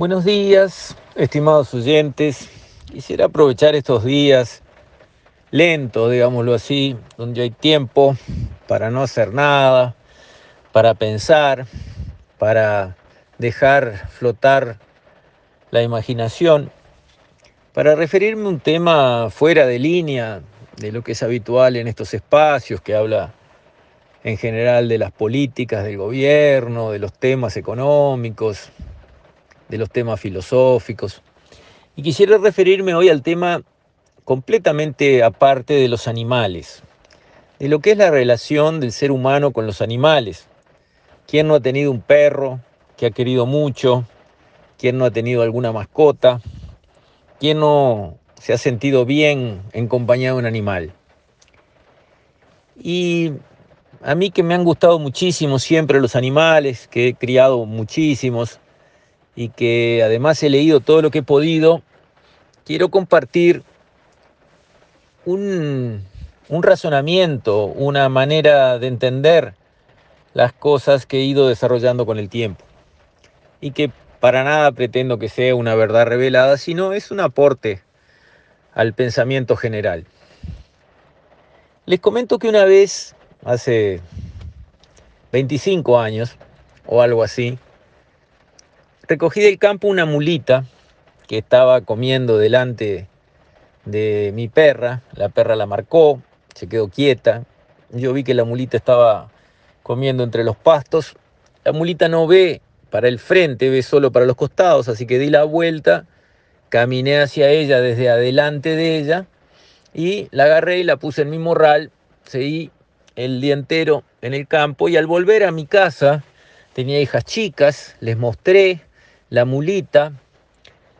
Buenos días, estimados oyentes. Quisiera aprovechar estos días lentos, digámoslo así, donde hay tiempo para no hacer nada, para pensar, para dejar flotar la imaginación, para referirme a un tema fuera de línea de lo que es habitual en estos espacios, que habla en general de las políticas del gobierno, de los temas económicos, de los temas filosóficos. Y quisiera referirme hoy al tema completamente aparte de los animales, de lo que es la relación del ser humano con los animales. ¿Quién no ha tenido un perro que ha querido mucho? ¿Quién no ha tenido alguna mascota? ¿Quién no se ha sentido bien en compañía de un animal? Y a mí que me han gustado muchísimo siempre los animales, que he criado muchísimos, y que además he leído todo lo que he podido, quiero compartir un, un razonamiento, una manera de entender las cosas que he ido desarrollando con el tiempo y que para nada pretendo que sea una verdad revelada, sino es un aporte al pensamiento general. Les comento que una vez, hace 25 años o algo así, recogí del campo una mulita que estaba comiendo delante de mi perra. La perra la marcó, se quedó quieta. Yo vi que la mulita estaba comiendo entre los pastos. La mulita no ve para el frente, ve solo para los costados, así que di la vuelta, caminé hacia ella desde adelante de ella y la agarré y la puse en mi morral. Seguí el día entero en el campo y al volver a mi casa tenía hijas chicas, les mostré la mulita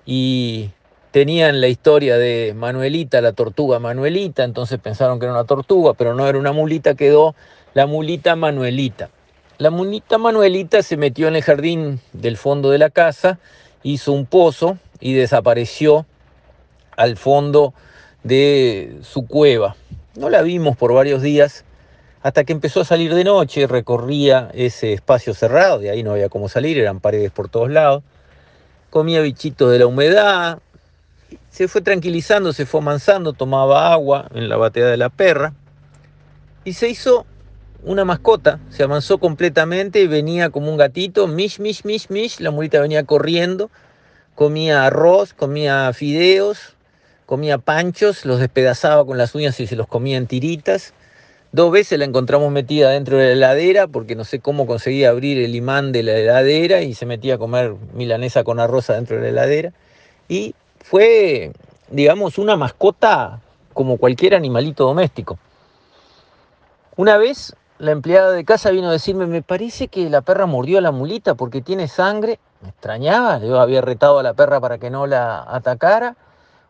y tenían la historia de Manuelita, la tortuga Manuelita, entonces pensaron que era una tortuga, pero no era una mulita, quedó la mulita Manuelita. La mulita Manuelita se metió en el jardín del fondo de la casa, hizo un pozo y desapareció al fondo de su cueva. No la vimos por varios días hasta que empezó a salir de noche, recorría ese espacio cerrado, de ahí no había cómo salir, eran paredes por todos lados comía bichitos de la humedad, se fue tranquilizando, se fue amansando, tomaba agua en la bateada de la perra. Y se hizo una mascota, se amansó completamente venía como un gatito, mish, mish, mish, mish, la mulita venía corriendo, comía arroz, comía fideos, comía panchos, los despedazaba con las uñas y se los comía en tiritas, Dos veces la encontramos metida dentro de la heladera porque no sé cómo conseguía abrir el imán de la heladera y se metía a comer milanesa con arroz dentro de la heladera. Y fue, digamos, una mascota como cualquier animalito doméstico. Una vez la empleada de casa vino a decirme, me parece que la perra mordió a la mulita porque tiene sangre. Me extrañaba, yo había retado a la perra para que no la atacara.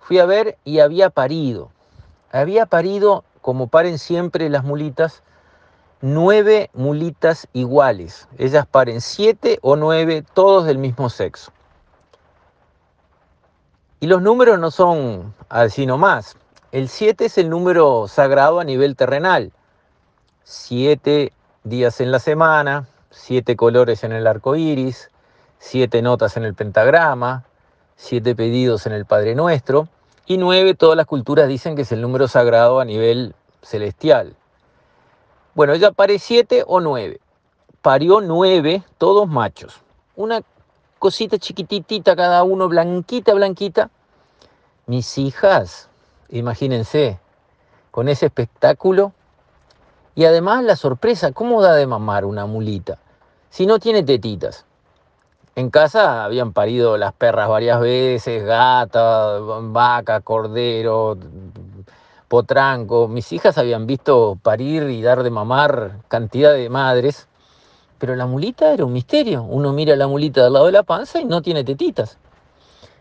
Fui a ver y había parido. Había parido como paren siempre las mulitas, nueve mulitas iguales. Ellas paren siete o nueve, todos del mismo sexo. Y los números no son así nomás. El siete es el número sagrado a nivel terrenal. Siete días en la semana, siete colores en el arco iris, siete notas en el pentagrama, siete pedidos en el Padre Nuestro. Y nueve, todas las culturas dicen que es el número sagrado a nivel celestial. Bueno, ella pare siete o nueve. Parió nueve, todos machos. Una cosita chiquititita cada uno, blanquita, blanquita. Mis hijas, imagínense, con ese espectáculo. Y además la sorpresa, ¿cómo da de mamar una mulita? Si no tiene tetitas. En casa habían parido las perras varias veces, gata, vaca, cordero, potranco. Mis hijas habían visto parir y dar de mamar cantidad de madres, pero la mulita era un misterio. Uno mira la mulita del lado de la panza y no tiene tetitas.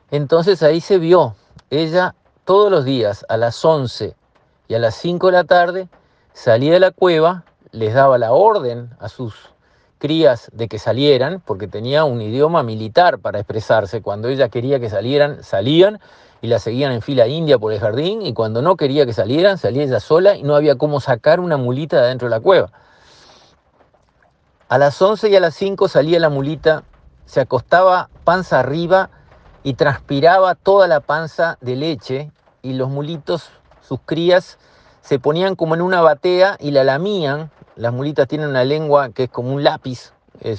Entonces ahí se vio. Ella todos los días a las 11 y a las 5 de la tarde salía de la cueva, les daba la orden a sus crías de que salieran, porque tenía un idioma militar para expresarse. Cuando ella quería que salieran, salían y la seguían en fila india por el jardín y cuando no quería que salieran, salía ella sola y no había cómo sacar una mulita de adentro de la cueva. A las 11 y a las 5 salía la mulita, se acostaba panza arriba y transpiraba toda la panza de leche y los mulitos, sus crías, se ponían como en una batea y la lamían. Las mulitas tienen una lengua que es como un lápiz,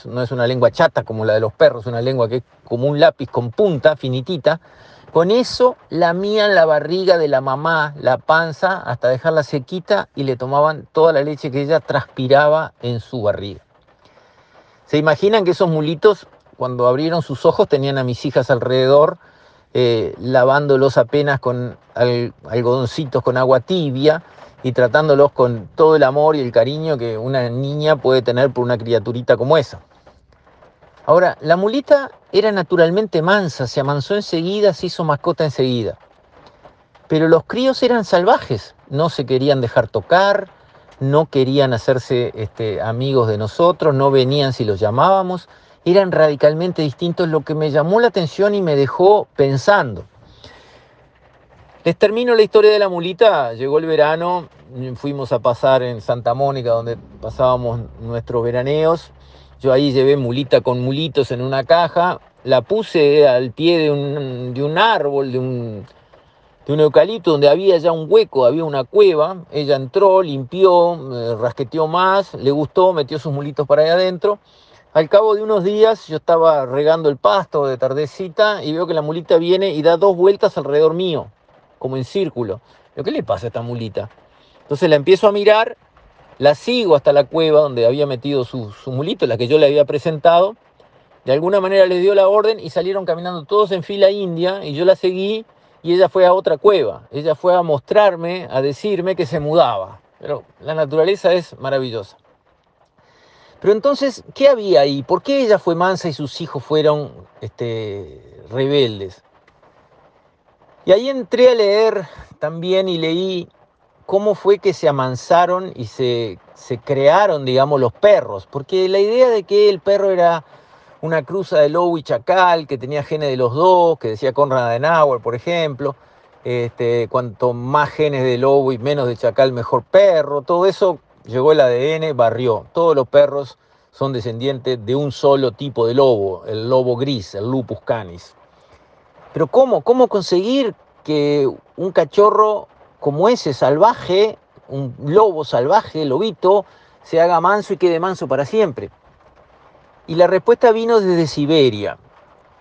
no es una lengua chata como la de los perros, una lengua que es como un lápiz con punta, finitita. Con eso lamían la barriga de la mamá, la panza, hasta dejarla sequita y le tomaban toda la leche que ella transpiraba en su barriga. ¿Se imaginan que esos mulitos, cuando abrieron sus ojos, tenían a mis hijas alrededor, eh, lavándolos apenas con algodoncitos con agua tibia y tratándolos con todo el amor y el cariño que una niña puede tener por una criaturita como esa? Ahora, la mulita era naturalmente mansa, se amansó enseguida, se hizo mascota enseguida. Pero los críos eran salvajes, no se querían dejar tocar, no querían hacerse este, amigos de nosotros, no venían si los llamábamos, eran radicalmente distintos, lo que me llamó la atención y me dejó pensando. Les termino la historia de la mulita, llegó el verano, fuimos a pasar en Santa Mónica, donde pasábamos nuestros veraneos, yo ahí llevé mulita con mulitos en una caja, la puse al pie de un, árbol, de un, de un eucalipto donde había ya un hueco, había una cueva. Ella entró, limpió, rasqueteó más, le gustó, metió sus mulitos para ahí adentro. Al cabo de unos días yo estaba regando el pasto de tardecita y veo que la mulita viene y da dos vueltas alrededor mío, como en círculo. ¿Qué le pasa a esta mulita? Entonces la empiezo a mirar la sigo hasta la cueva donde había metido su, mulito, la que yo le había presentado. De alguna manera les dio la orden y salieron caminando todos en fila india y yo la seguí y ella fue a otra cueva. Ella fue a mostrarme, a decirme que se mudaba. Pero la naturaleza es maravillosa. Pero entonces, ¿qué había ahí? ¿Por qué ella fue mansa y sus hijos fueron este, rebeldes? Y ahí entré a leer también y leí cómo fue que se amansaron y se, crearon, digamos, los perros. Porque la idea de que el perro era una cruza de lobo y chacal, que tenía genes de los dos, que decía Conrad Adenauer, por ejemplo, este, cuanto más genes de lobo y menos de chacal, mejor perro, todo eso llegó el ADN, barrió. Todos los perros son descendientes de un solo tipo de lobo, el lobo gris, el lupus canis. Pero ¿cómo? ¿Cómo conseguir que un cachorro como ese salvaje, un lobo salvaje, lobito, se haga manso y quede manso para siempre? Y la respuesta vino desde Siberia.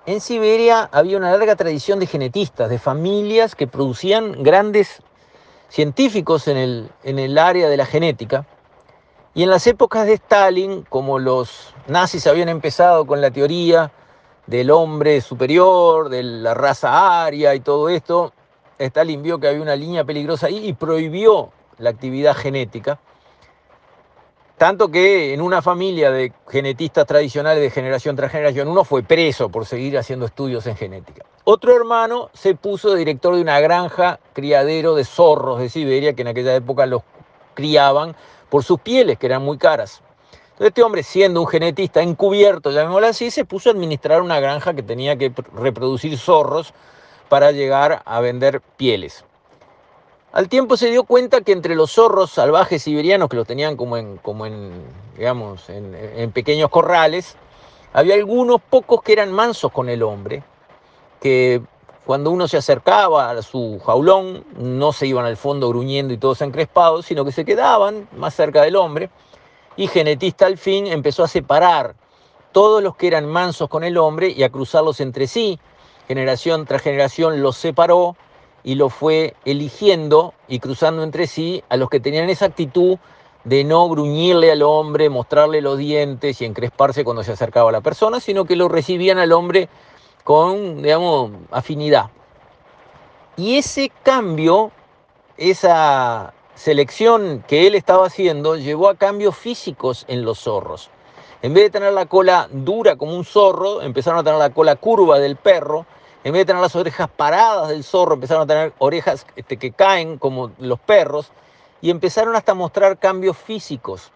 En Siberia había una larga tradición de genetistas, de familias que producían grandes científicos en el, en el área de la genética. Y en las épocas de Stalin, como los nazis habían empezado con la teoría del hombre superior, de la raza aria y todo esto, Stalin vio que había una línea peligrosa ahí y prohibió la actividad genética. Tanto que en una familia de genetistas tradicionales de generación tras generación, uno fue preso por seguir haciendo estudios en genética. Otro hermano se puso director de una granja criadero de zorros de Siberia, que en aquella época los criaban por sus pieles, que eran muy caras. Este hombre, siendo un genetista encubierto, llamémoslo así, se puso a administrar una granja que tenía que reproducir zorros para llegar a vender pieles. Al tiempo se dio cuenta que entre los zorros salvajes siberianos, que los tenían como en, como en digamos, en, pequeños corrales, había algunos pocos que eran mansos con el hombre, que cuando uno se acercaba a su jaulón, no se iban al fondo gruñendo y todos encrespados, sino que se quedaban más cerca del hombre. Y genetista al fin empezó a separar todos los que eran mansos con el hombre y a cruzarlos entre sí, generación tras generación los separó y lo fue eligiendo y cruzando entre sí a los que tenían esa actitud de no gruñirle al hombre, mostrarle los dientes y encresparse cuando se acercaba a la persona, sino que lo recibían al hombre con, digamos, afinidad. Y ese cambio, esa selección que él estaba haciendo, llevó a cambios físicos en los zorros. En vez de tener la cola dura como un zorro, empezaron a tener la cola curva del perro, en vez de tener las orejas paradas del zorro, empezaron a tener orejas este, que caen como los perros y empezaron hasta a mostrar cambios físicos.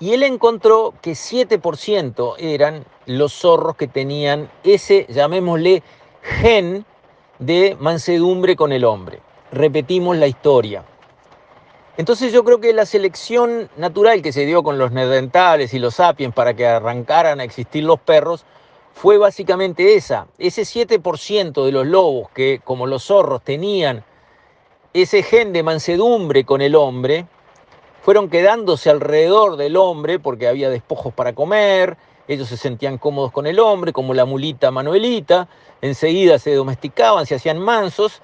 Y él encontró que 7% eran los zorros que tenían ese, llamémosle, gen de mansedumbre con el hombre. Repetimos la historia. Entonces yo creo que la selección natural que se dio con los nedentales y los sapiens para que arrancaran a existir los perros fue básicamente esa. Ese 7% de los lobos que, como los zorros, tenían ese gen de mansedumbre con el hombre, fueron quedándose alrededor del hombre porque había despojos para comer, ellos se sentían cómodos con el hombre, como la mulita Manuelita, enseguida se domesticaban, se hacían mansos,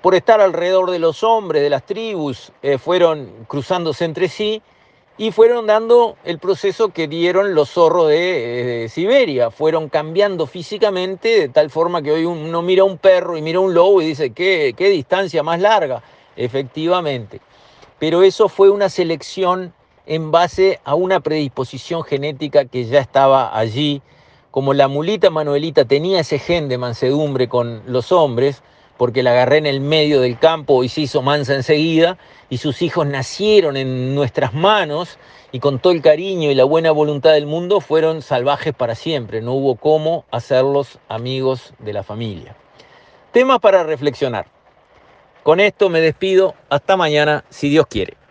por estar alrededor de los hombres, de las tribus, eh, fueron cruzándose entre sí y fueron dando el proceso que dieron los zorros de, Siberia. Fueron cambiando físicamente de tal forma que hoy uno mira un perro y mira un lobo y dice, ¿qué, qué distancia más larga? Efectivamente. Pero eso fue una selección en base a una predisposición genética que ya estaba allí. Como la mulita Manuelita tenía ese gen de mansedumbre con los hombres, porque la agarré en el medio del campo y se hizo mansa enseguida, y sus hijos nacieron en nuestras manos y con todo el cariño y la buena voluntad del mundo fueron salvajes para siempre, no hubo cómo hacerlos amigos de la familia. Temas para reflexionar. Con esto me despido, hasta mañana, si Dios quiere.